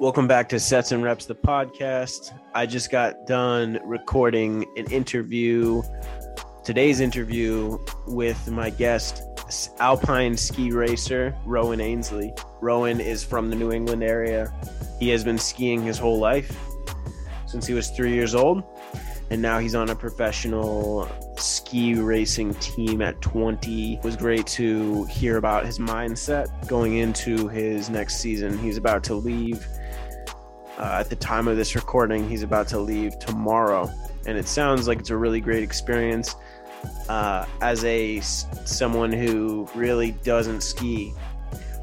Welcome back to Sets and Reps, the podcast. I just got done recording an interview, today's interview with my guest, alpine ski racer Rowan Ainsley. Rowan is from the New England area. He has been skiing his whole life since he was three years old, and now he's on a professional ski racing team at 20. It was great to hear about his mindset going into his next season. He's about to leave uh, at the time of this recording, he's about to leave tomorrow, and it sounds like it's a really great experience. Uh, as a someone who really doesn't ski,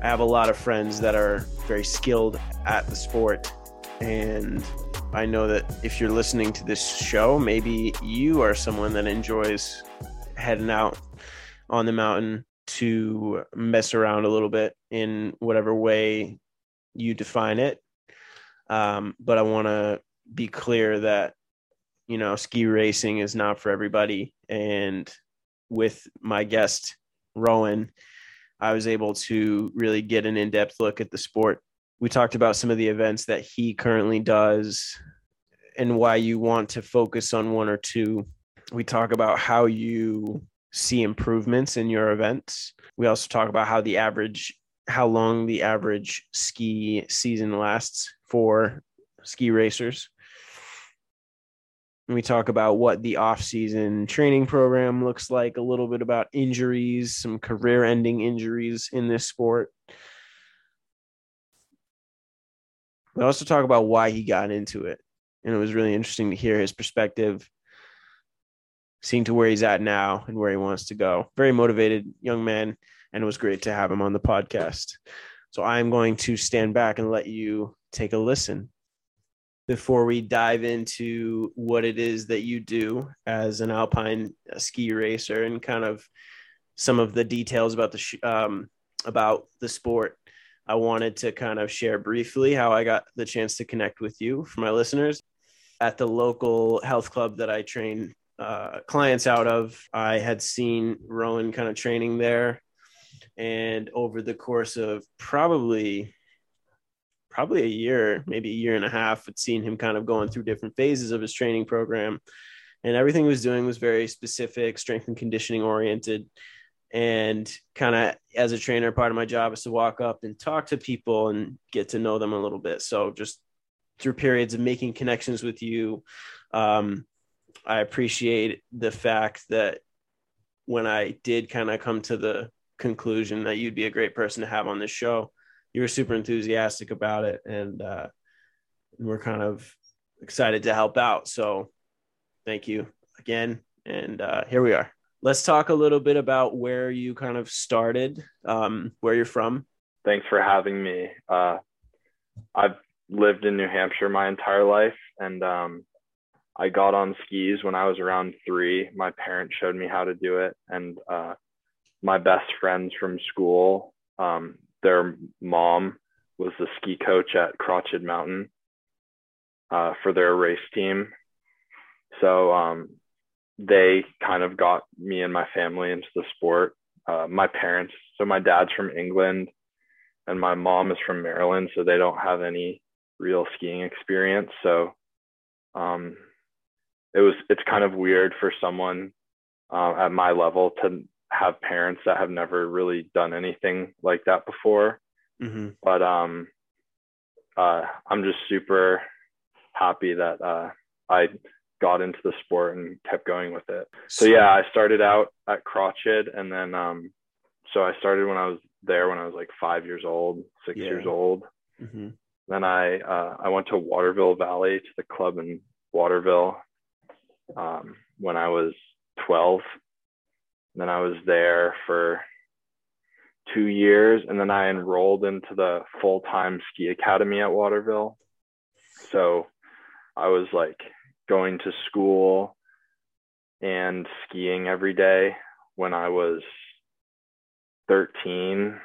I have a lot of friends that are very skilled at the sport, and I know that if you're listening to this show, maybe you are someone that enjoys heading out on the mountain to mess around a little bit in whatever way you define it um, but I want to be clear that, you know, ski racing is not for everybody. And with my guest, Rowan, I was able to really get an in depth look at the sport. We talked about some of the events that he currently does and why you want to focus on one or two. We talk about how you see improvements in your events. We also talk about how the average how long the average ski season lasts for ski racers. we talk about what the off-season training program looks like, a little bit about injuries, some career-ending injuries in this sport. We also talk about why he got into it. And it was really interesting to hear his perspective, seeing to where he's at now and where he wants to go. Very motivated young man and it was great to have him on the podcast. So I'm going to stand back and let you take a listen before we dive into what it is that you do as an alpine ski racer and kind of some of the details about the sh- um, about the sport. I wanted to kind of share briefly how I got the chance to connect with you for my listeners at the local health club that I train uh, clients out of. I had seen Rowan kind of training there and over the course of probably probably a year maybe a year and a half i'd seen him kind of going through different phases of his training program. And everything he was doing was very specific strength and conditioning oriented. And kind of as a trainer part of my job is to walk up and talk to people and get to know them a little bit. So just through periods of making connections with you um, i appreciate the fact that when i did kind of come to the conclusion that you'd be a great person to have on this show. You were super enthusiastic about it, and uh, we're kind of excited to help out. So, thank you again. And uh, here we are. Let's talk a little bit about where you kind of started, um, where you're from. Thanks for having me. Uh, I've lived in New Hampshire my entire life, and um, I got on skis when I was around three. My parents showed me how to do it, and uh, my best friends from school, um, their mom was the ski coach at Crotched Mountain uh, for their race team. So um, they kind of got me and my family into the sport. Uh, my parents, so my dad's from England and my mom is from Maryland, so they don't have any real skiing experience. So um, it was it's kind of weird for someone uh, at my level to have parents that have never really done anything like that before. Mm-hmm. But um, uh, I'm just super happy that uh, I got into the sport and kept going with it. So yeah, I started out at Crotched, and then um, so I started when I was there when I was like five years old, six yeah. years old. Mm-hmm. Then I uh, I went to Waterville Valley to the club in Waterville um, when I was 12 and then I was there for two years, and then I enrolled into the full time ski academy at Waterville. So I was like going to school and skiing every day when I was 13.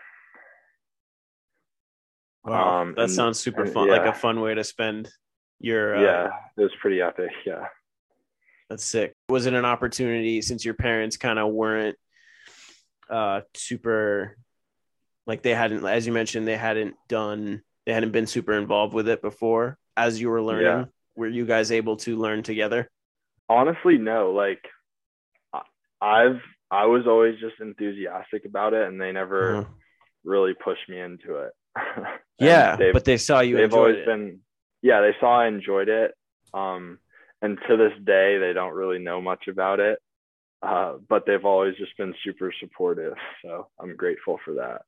Wow, um, that and, sounds super fun. Yeah. Like a fun way to spend your. Uh, yeah, it was pretty epic. Yeah. That's sick. Was it an opportunity since your parents kind of weren't uh super like they hadn't as you mentioned they hadn't done they hadn't been super involved with it before. As you were learning, Yeah. were you guys able to learn together? Honestly, no. Like, I- I've I was always just enthusiastic about it, and they never Uh-huh. really pushed me into it. Yeah, but they saw you they've enjoyed always it. been yeah they saw i enjoyed it um and to this day they don't really know much about it uh but they've always just been super supportive so i'm grateful for that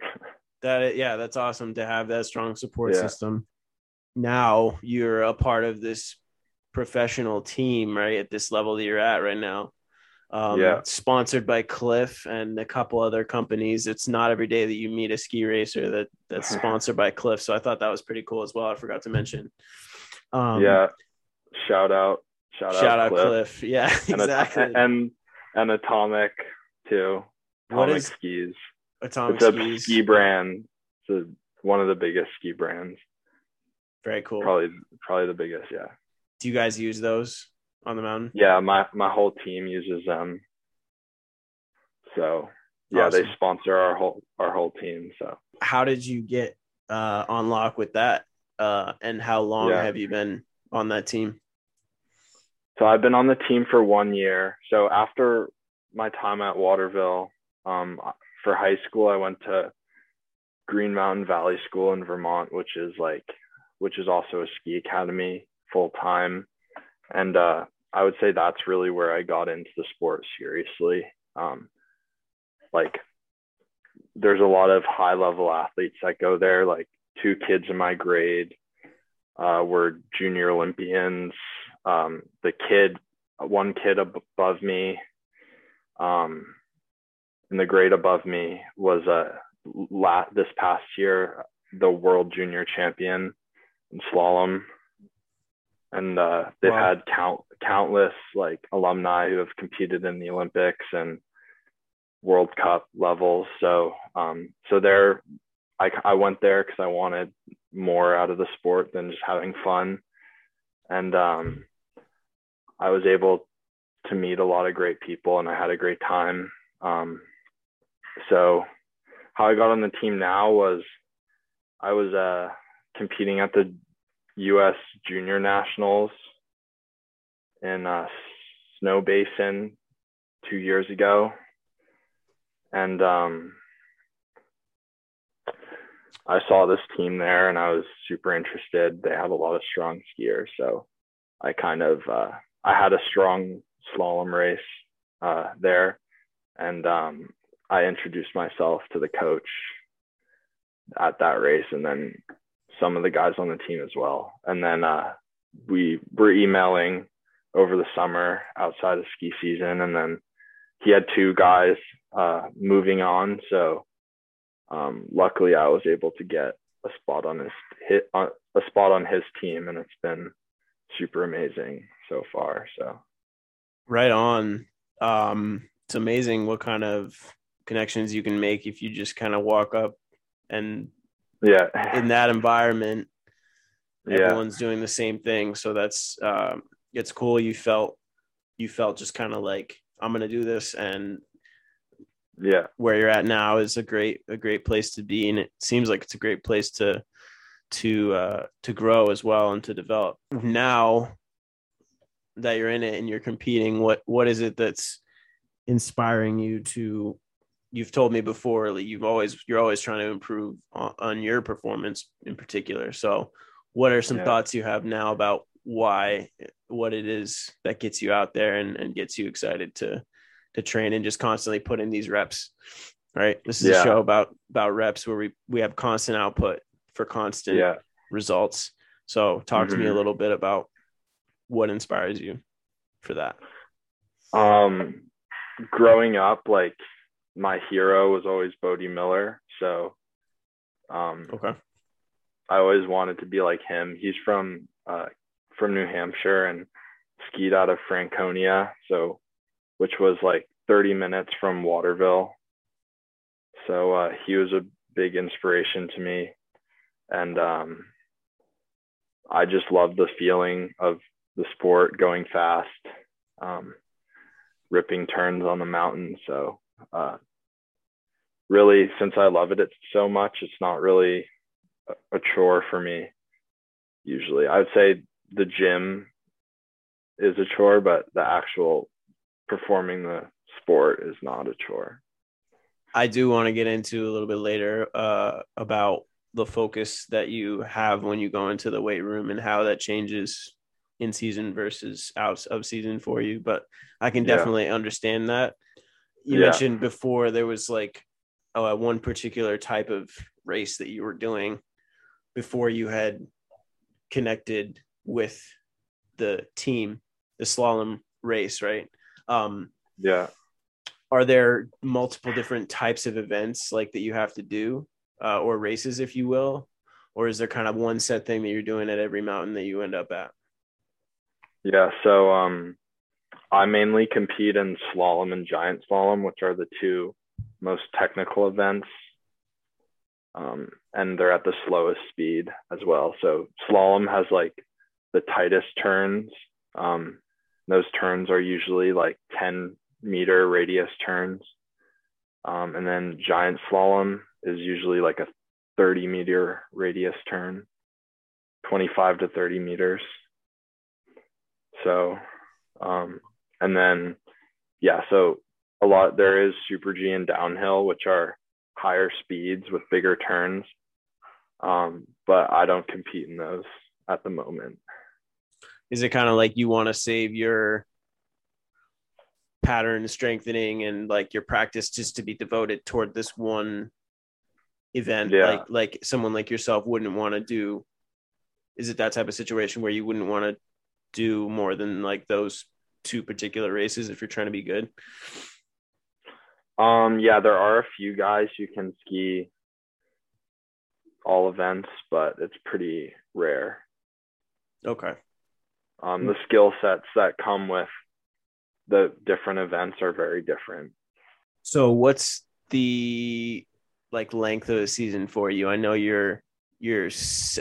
That yeah, that's awesome to have that strong support Yeah. system. Now you're a part of this professional team, right? At this level that you're at right now. Um, Yeah. sponsored by Clif and a couple other companies. It's not every day that you meet a ski racer that that's sponsored by Clif. So I thought that was pretty cool as well. I forgot to mention. Um, yeah shout out shout, Shout out Clif. Clif. Yeah, and, exactly. and and atomic too What atomic is skis Atomic it's a skis. ski brand it's a, one of the biggest ski brands Very cool. probably probably the biggest yeah Do you guys use those on the mountain? yeah my my whole team uses them so yeah they sponsor our whole our whole team so how did you get uh, on lock with that? Uh, and how long Yeah. have you been on that team? So i've been on the team for one year. So after my time at waterville um, for high school i went to green mountain valley school in vermont which is like which is also a ski academy full time and uh, i would say that's really where i got into the sport seriously. Um, like there's a lot of high level athletes that go there. Like two kids in my grade uh, were junior olympians um, the kid one kid ab- above me um, in the grade above me was uh, la- this past year the world junior champion in slalom. And uh, they've Wow. had count countless like alumni who have competed in the olympics and world cup levels. So um, so they're I, I went there because i wanted more out of the sport than just having fun. And um, i was able to meet a lot of great people and i had a great time um, so how i got on the team now was i was uh, competing at the us junior nationals in uh, Snowbasin two years ago and um, I saw this team there and I was super interested. They have a lot of strong skiers, so I kind of uh, I had a strong slalom race uh, there, and um, I introduced myself to the coach at that race, and then some of the guys on the team as well. And then uh, we were emailing over the summer outside of ski season, and then he had two guys uh, moving on, so um, luckily I was able to get a spot on his hit on a spot on his team, and it's been super amazing so far. So Right on. Um, it's amazing what kind of connections you can make if you just kind of walk up and yeah, in that environment, yeah, everyone's doing the same thing. So that's um, it's cool. You felt you felt just kind of like I'm gonna do this, and yeah, where you're at now is a great a great place to be, and it seems like it's a great place to to uh, to grow as well and to develop. Now that you're in it and you're competing, what what is it that's inspiring you to? You've told me before, like you've always you're always trying to improve on, on your performance in particular. So, what are some Yeah. thoughts you have now about why what it is that gets you out there and, and gets you excited to to train and just constantly put in these reps right this is a show about about reps where we we have constant output for constant yeah. results so talk to me a Mhm. little bit about what inspires you for that Um, growing up, like my hero was always Bode Miller, so um, okay I always wanted to be like him. He's from uh, from New Hampshire and skied out of Franconia, so which was like 30 minutes from Waterville. So uh, he was a big inspiration to me, and um, I just love the feeling of the sport going fast, um, ripping turns on the mountain. So uh, really, since I love it, so much. It's not really a chore for me. Usually, I would say the gym is a chore, but the actual performing the sport is not a chore. I do want to get into a little bit later uh, about the focus that you have when you go into the weight room and how that changes in season versus out of season for you. But I can definitely yeah. understand that. You yeah. mentioned before there was like oh, one particular type of race that you were doing before you had connected with the team, the slalom race, right? Um, yeah. Are there multiple different types of events like that you have to do, uh, or races, if you will, or is there kind of one set thing that you're doing at every mountain that you end up at? Yeah. So um, I mainly compete in slalom and giant slalom, which are the two most technical events. Um, and they're at the slowest speed as well. So slalom has like the tightest turns. Um, those turns are usually like 10 meter radius turns. Um, and then giant slalom is usually like a 30 meter radius turn, 25 to 30 meters. So, um, and then, yeah, so a lot, there is super G and downhill, which are higher speeds with bigger turns. Um, but I don't compete in those at the moment. Is it kind of like you want to save your pattern strengthening and like your practice just to be devoted toward this one event yeah. like like someone like yourself wouldn't want to do is it that type of situation where you wouldn't want to do more than like those two particular races if you're trying to be good um yeah there are a few guys who can ski all events but it's pretty rare okay um the skill sets that come with the different events are very different. So what's the like length of the season for you? I know you're you're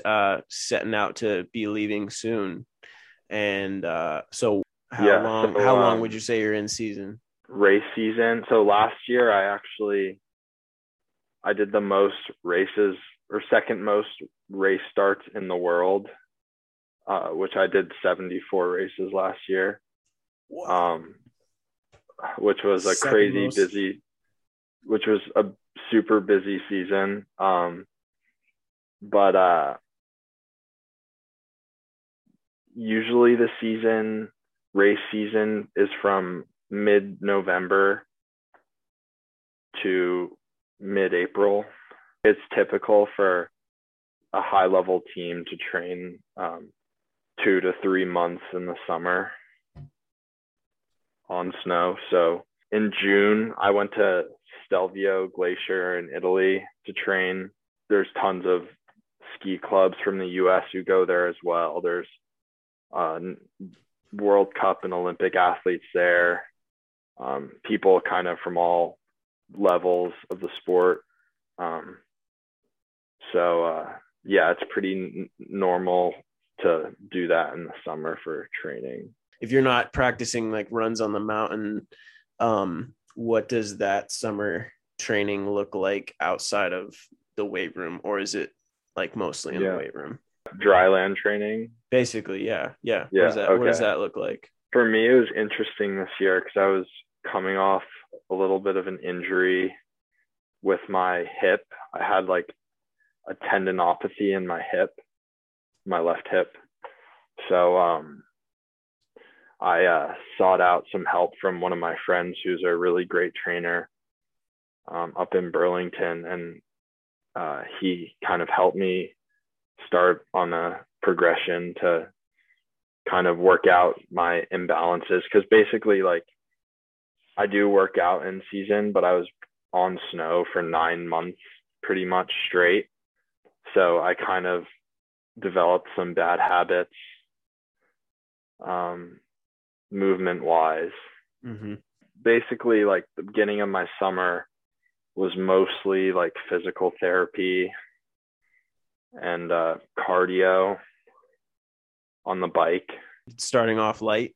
uh, setting out to be leaving soon, and uh, so how yeah, long? So, how long um, would you say you're in season? Race season. So last year, I actually I did the most races or second most race starts in the world, uh, which I did 74 races last year um, which was a Second crazy most. busy, which was a super busy season. Um, but uh, usually the season race season is from mid November to mid April. It's typical for a high level team to train um, two to three months in the summer on snow. So in June, I went to Stelvio Glacier in Italy to train. There's tons of ski clubs from the US who go there as well. There's uh, World Cup and Olympic athletes there, um, people kind of from all levels of the sport. Um, so, uh, yeah, it's pretty n- normal to do that in the summer for training if you're not practicing like runs on the mountain, um, what does that summer training look like outside of the weight room, or is it like mostly in yeah. the weight room? Dry land training. Basically, yeah, yeah. Yeah. What does that, okay. what does that look like? For me, it was interesting this year because I was coming off a little bit of an injury with my hip. I had like a tendinopathy in my hip, my left hip. So um, I uh, sought out some help from one of my friends who's a really great trainer um, up in Burlington, and uh, he kind of helped me start on a progression to kind of work out my imbalances because basically like I do work out in season, but I was on snow for nine months pretty much straight. So I kind of developed some bad habits um, movement wise. Mm-hmm. Basically, like the beginning of my summer was mostly like physical therapy and uh, cardio on the bike. Starting off light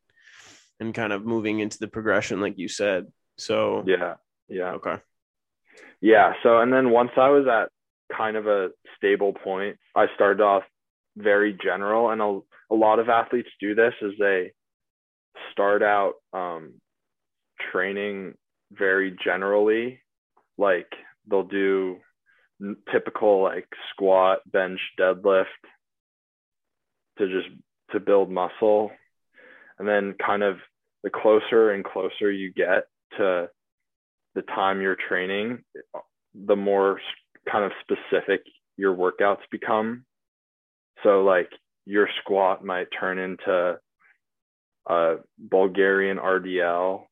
and kind of moving into the progression, like you said. So, yeah, yeah. Okay. Yeah. So, and then once I was at kind of a stable point. I started off very general, and a, a lot of athletes do this is they start out um, training very generally, like they'll do typical like squat, bench, deadlift to just to build muscle, and then kind of the closer and closer you get to the time you're training, the more kind of specific your workouts become. So like your squat might turn into a Bulgarian RDL,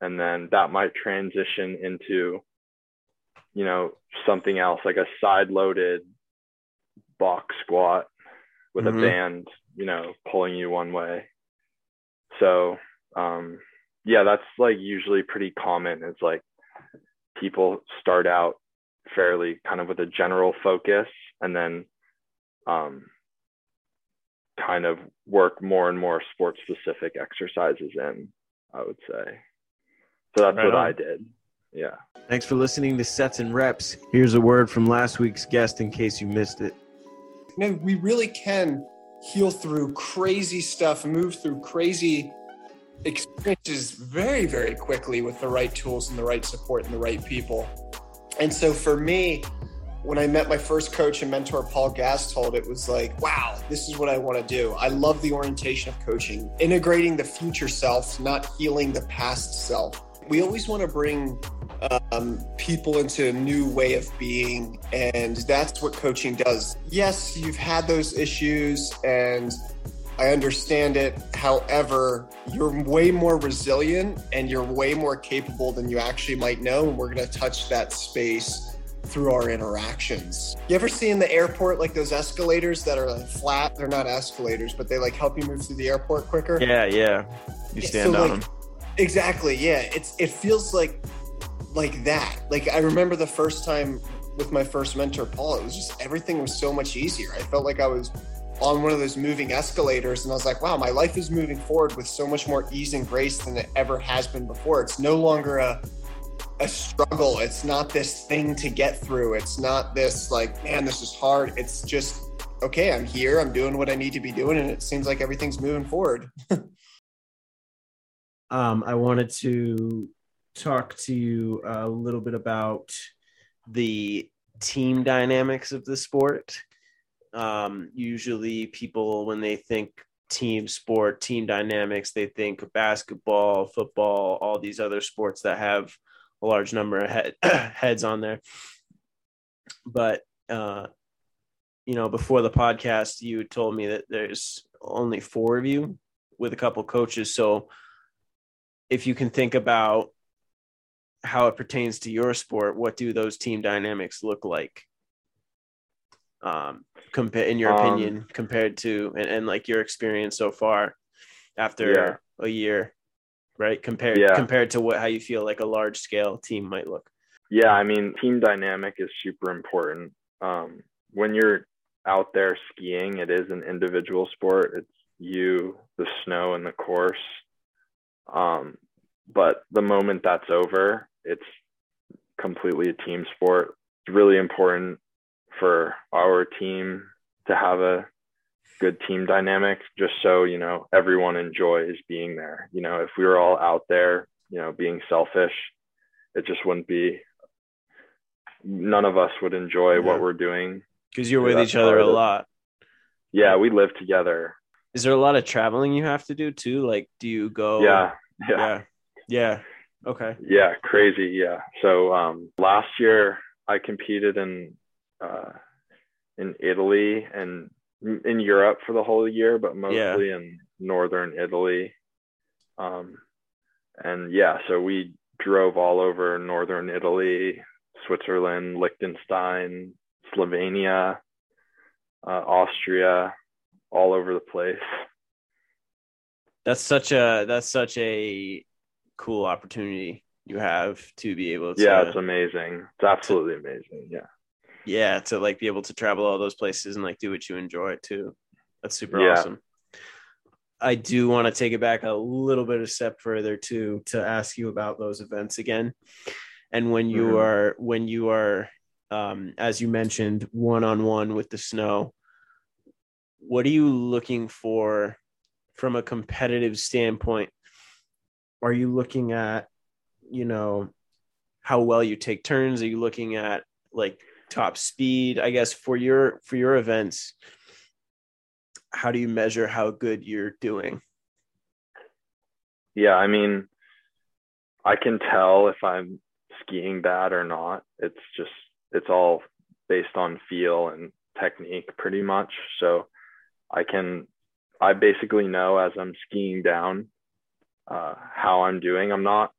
and then that might transition into, you know, something else like a side loaded box squat with mm-hmm. a band, you know, pulling you one way. So, um, yeah, that's like usually pretty common. It's like people start out fairly kind of with a general focus and then um, kind of work more and more sports specific exercises in, I would say. So that's right what on. I did. Yeah. Thanks for listening to Sets and Reps. Here's a word from last week's guest in case you missed it. You know, we really can heal through crazy stuff, move through crazy experiences very, very quickly with the right tools and the right support and the right people. And so for me, when I met my first coach and mentor, Paul Gastold, it was like, wow, this is what I want to do. I love the orientation of coaching, integrating the future self, not healing the past self. We always want to bring um, people into a new way of being, and that's what coaching does. Yes, you've had those issues, and I understand it. However, you're way more resilient and you're way more capable than you actually might know. And we're going to touch that space through our interactions. You ever see in the airport like those escalators that are like flat? They're not escalators, but they like help you move through the airport quicker. Yeah, yeah. You stand so, on like, them. Exactly. Yeah. It's it feels like like that. Like I remember the first time with my first mentor, Paul. It was just everything was so much easier. I felt like I was on one of those moving escalators and I was like, wow, my life is moving forward with so much more ease and grace than it ever has been before. It's no longer a a struggle. It's not this thing to get through. It's not this like, man, this is hard. It's just okay, I'm here, I'm doing what I need to be doing and it seems like everything's moving forward. um I wanted to talk to you a little bit about the team dynamics of the sport um, usually, people, when they think team sport, team dynamics, they think basketball, football, all these other sports that have a large number of head, heads on there. But, uh, you know, before the podcast, you told me that there's only four of you with a couple coaches. So, if you can think about how it pertains to your sport, what do those team dynamics look like? um compare in your um, opinion compared to and, and like your experience so far after yeah. a year right compared yeah. compared to what how you feel like a large scale team might look yeah i mean team dynamic is super important um when you're out there skiing it is an individual sport it's you the snow and the course um but the moment that's over it's completely a team sport. It's really important for our team to have a good team dynamic just so you know everyone enjoys being there. You know if we were all out there you know being selfish it just wouldn't be none of us would enjoy yeah. what we're doing. Because you're with each other a lot. Yeah we live together. Is there a lot of traveling you have to do too? Like do you go? Yeah yeah. Yeah, yeah. Okay yeah crazy yeah so um last year i competed in uh, in Italy and in Europe for the whole year, but mostly yeah. in northern Italy. Um, and yeah, so we drove all over northern Italy, Switzerland, Liechtenstein, Slovenia, uh, Austria, all over the place. That's such a that's such a cool opportunity you have to be able to. Yeah, it's amazing. It's absolutely amazing. Yeah yeah to like be able to travel all those places and like do what you enjoy too that's super yeah. awesome i do want to take it back a little bit a step further too to ask you about those events again and when you mm-hmm. are when you are um, as you mentioned, one on one with the snow. What are you looking for from a competitive standpoint? Are you looking at, you know, how well you take turns? Are you looking at like top speed? I guess for your for your events, how do you measure how good you're doing? Yeah, I mean, I can tell if I'm skiing bad or not. It's just it's all based on feel and technique pretty much. So I can I basically know as I'm skiing down uh, how I'm doing. I'm not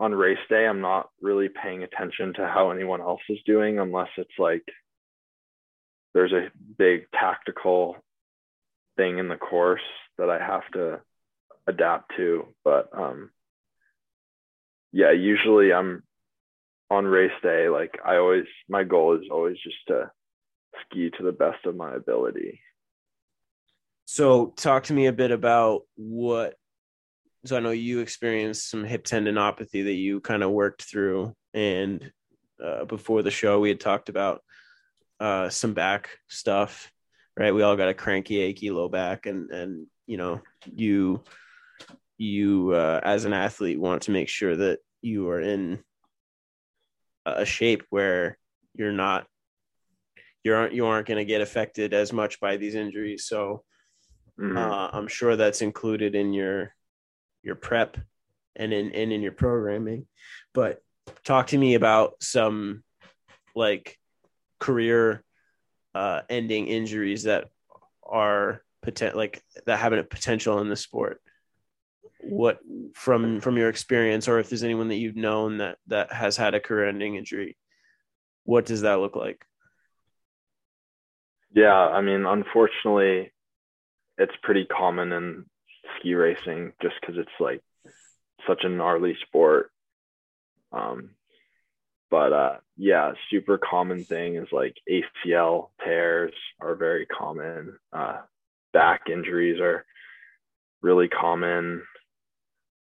on race day. I'm not really paying attention to how anyone else is doing unless it's like there's a big tactical thing in the course that I have to adapt to. But um, yeah, usually I'm on race day. Like I always, my goal is always just to ski to the best of my ability. So, talk to me a bit about what. So, I know you experienced some hip tendinopathy that you kind of worked through, and uh, before the show, we had talked about uh, some back stuff, right? We all got a cranky, achy low back, and and you know, you you uh, as an athlete want to make sure that you are in a shape where you're not you aren't you aren't going to get affected as much by these injuries so mm-hmm. uh, i'm sure that's included in your your prep and in and in your programming but talk to me about some like career uh, ending injuries that are potent like that have a potential in the sport. What from from your experience or if there's anyone that you've known that that has had a career ending injury what does that look like? Yeah i mean unfortunately it's pretty common in ski racing just because it's like such a gnarly sport. Um but uh yeah super common thing is like acl tears are very common. Uh back injuries are really common.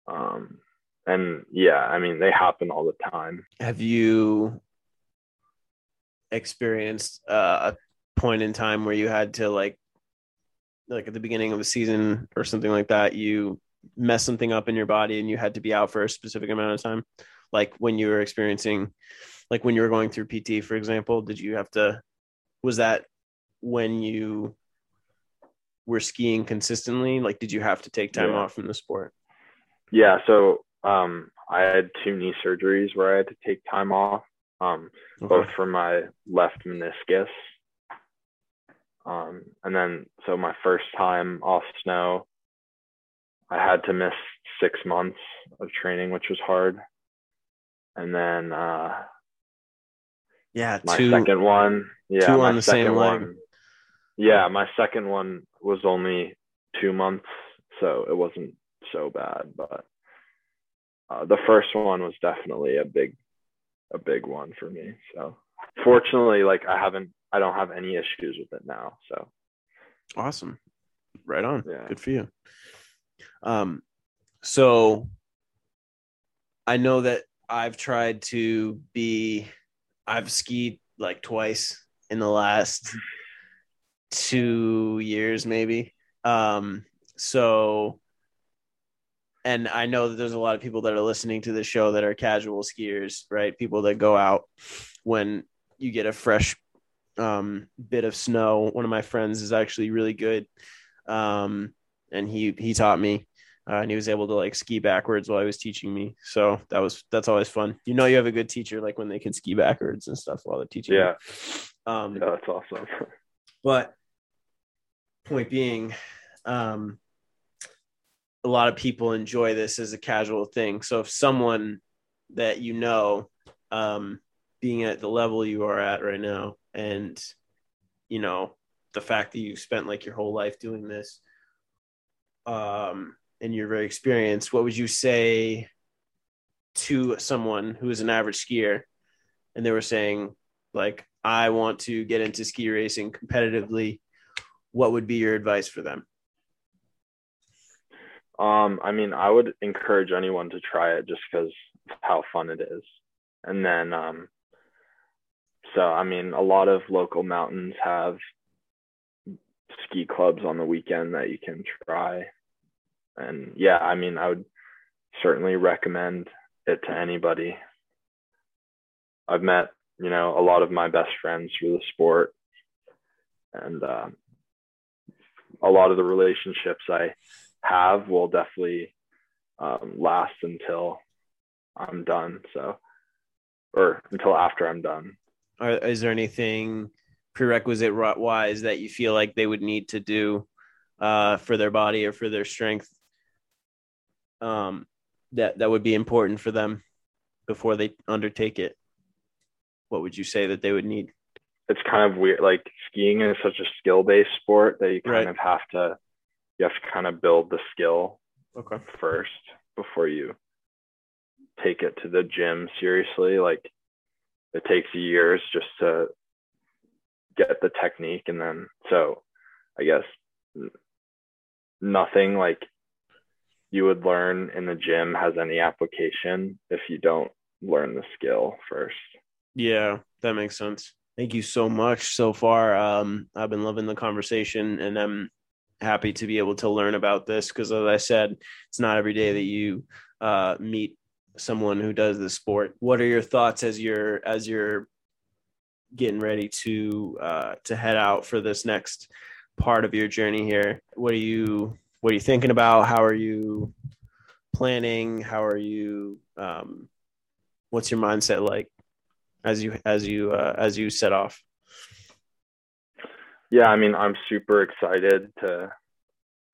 Um, and yeah, I mean, they happen all the time. Have you experienced uh, a point in time where you had to like, like at the beginning of the season or something like that, you mess something up in your body and you had to be out for a specific amount of time? Like when you were experiencing, like when you were going through PT, for example, did you have to, was that when you were skiing consistently? Like, did you have to take time yeah. off from the sport? Yeah, so um, I had two knee surgeries where I had to take time off, um, okay. both for my left meniscus. Um, and then, so my first time off snow, I had to miss six months of training, which was hard. And then, uh, yeah, my two, second one, yeah, two my on the same one, leg. yeah, my second one was only two months, so it wasn't so bad, but uh, the first one was definitely a big, a big one for me. So fortunately, like I haven't, I don't have any issues with it now. So awesome, right on. Yeah. Good for you. Um, so I know that I've tried to be, I've skied like twice in the last two years, maybe. Um, so and I know that there's a lot of people that are listening to the show that are casual skiers, right? People that go out when you get a fresh um, bit of snow. One of my friends is actually really good, um, and he he taught me, uh, and he was able to like ski backwards while he was teaching me. So that was that's always fun. You know, you have a good teacher like when they can ski backwards and stuff while they're teaching. Yeah, um, yeah, that's awesome. but point being, um, a lot of people enjoy this as a casual thing. So if someone that you know, um, being at the level you are at right now, and you know the fact that you spent like your whole life doing this, um, and you're very experienced, what would you say to someone who is an average skier, and they were saying like, I want to get into ski racing competitively? What would be your advice for them? Um, I mean, I would encourage anyone to try it just because how fun it is. And then um, so I mean, a lot of local mountains have ski clubs on the weekend that you can try. And yeah, I mean, I would certainly recommend it to anybody. I've met, you know, a lot of my best friends through the sport, and um, a lot of the relationships I have will definitely um, last until I'm done. So, or until after I'm done. Are, is there anything prerequisite wise that you feel like they would need to do uh, for their body or for their strength um, that that would be important for them before they undertake it? What would you say that they would need? It's kind of weird. Like skiing is such a skill based sport that you kind right. of have to you have to kind of build the skill okay. first before you take it to the gym seriously. Like it takes years just to get the technique and then so I guess nothing like you would learn in the gym has any application if you don't learn the skill first. Yeah, that makes sense. Thank you so much so far. Um, I've been loving the conversation and I'm happy to be able to learn about this because, as I said, it's not every day that you uh, meet someone who does the sport. What are your thoughts as you're as you're getting ready to uh, to head out for this next part of your journey here? What are you what are you thinking about? How are you planning? How are you? Um, what's your mindset like as you as you uh, as you set off? Yeah, I mean, I'm super excited to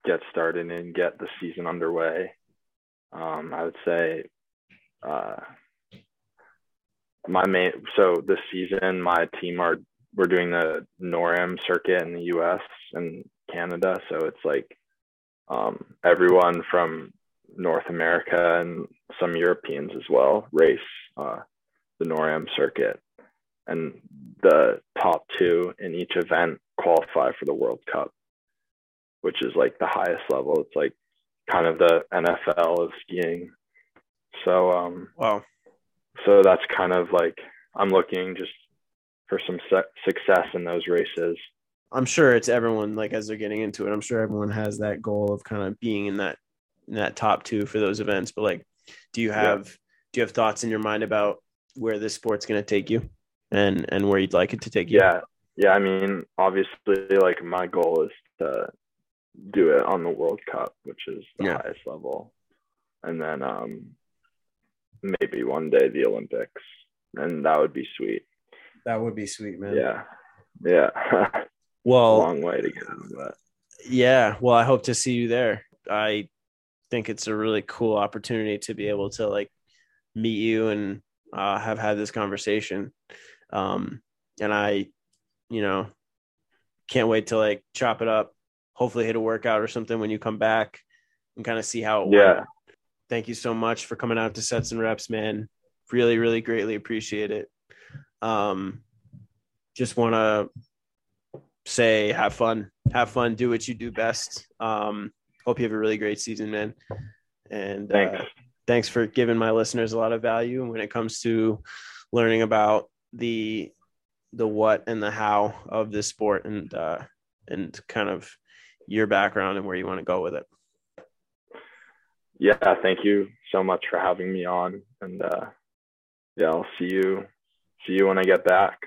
get started and get the season underway. Um, I would say uh, my main so this season my team are we're doing the NORAM circuit in the US and Canada. So it's like um, everyone from North America and some Europeans as well race uh, the NORAM circuit. And the top two in each event qualify for the World Cup, which is like the highest level. It's like kind of the NFL of skiing. So um wow. So that's kind of like I'm looking just for some su- success in those races. I'm sure it's everyone like as they're getting into it. I'm sure everyone has that goal of kind of being in that in that top two for those events. But like, do you have yeah. do you have thoughts in your mind about where this sport's going to take you and and where you'd like it to take you? Yeah, yeah, I mean, obviously, like my goal is to do it on the World Cup, which is the yeah. highest level, and then um, maybe one day the Olympics, and that would be sweet. That would be sweet, man. Yeah, yeah. well, long way to go, but yeah. Well, I hope to see you there. I think it's a really cool opportunity to be able to like meet you and uh, have had this conversation. Um, and I you know, can't wait to like chop it up. Hopefully, hit a workout or something when you come back and kind of see how it yeah. went. Thank you so much for coming out to sets and reps, man. Really, really greatly appreciate it. Um, just want to say, have fun, have fun, do what you do best. Um, hope you have a really great season, man. And thanks. Uh, thanks for giving my listeners a lot of value when it comes to learning about the the what and the how of this sport and uh, and kind of your background and where you want to go with it. Yeah, thank you so much for having me on, and uh, yeah, I'll see you see you when I get back.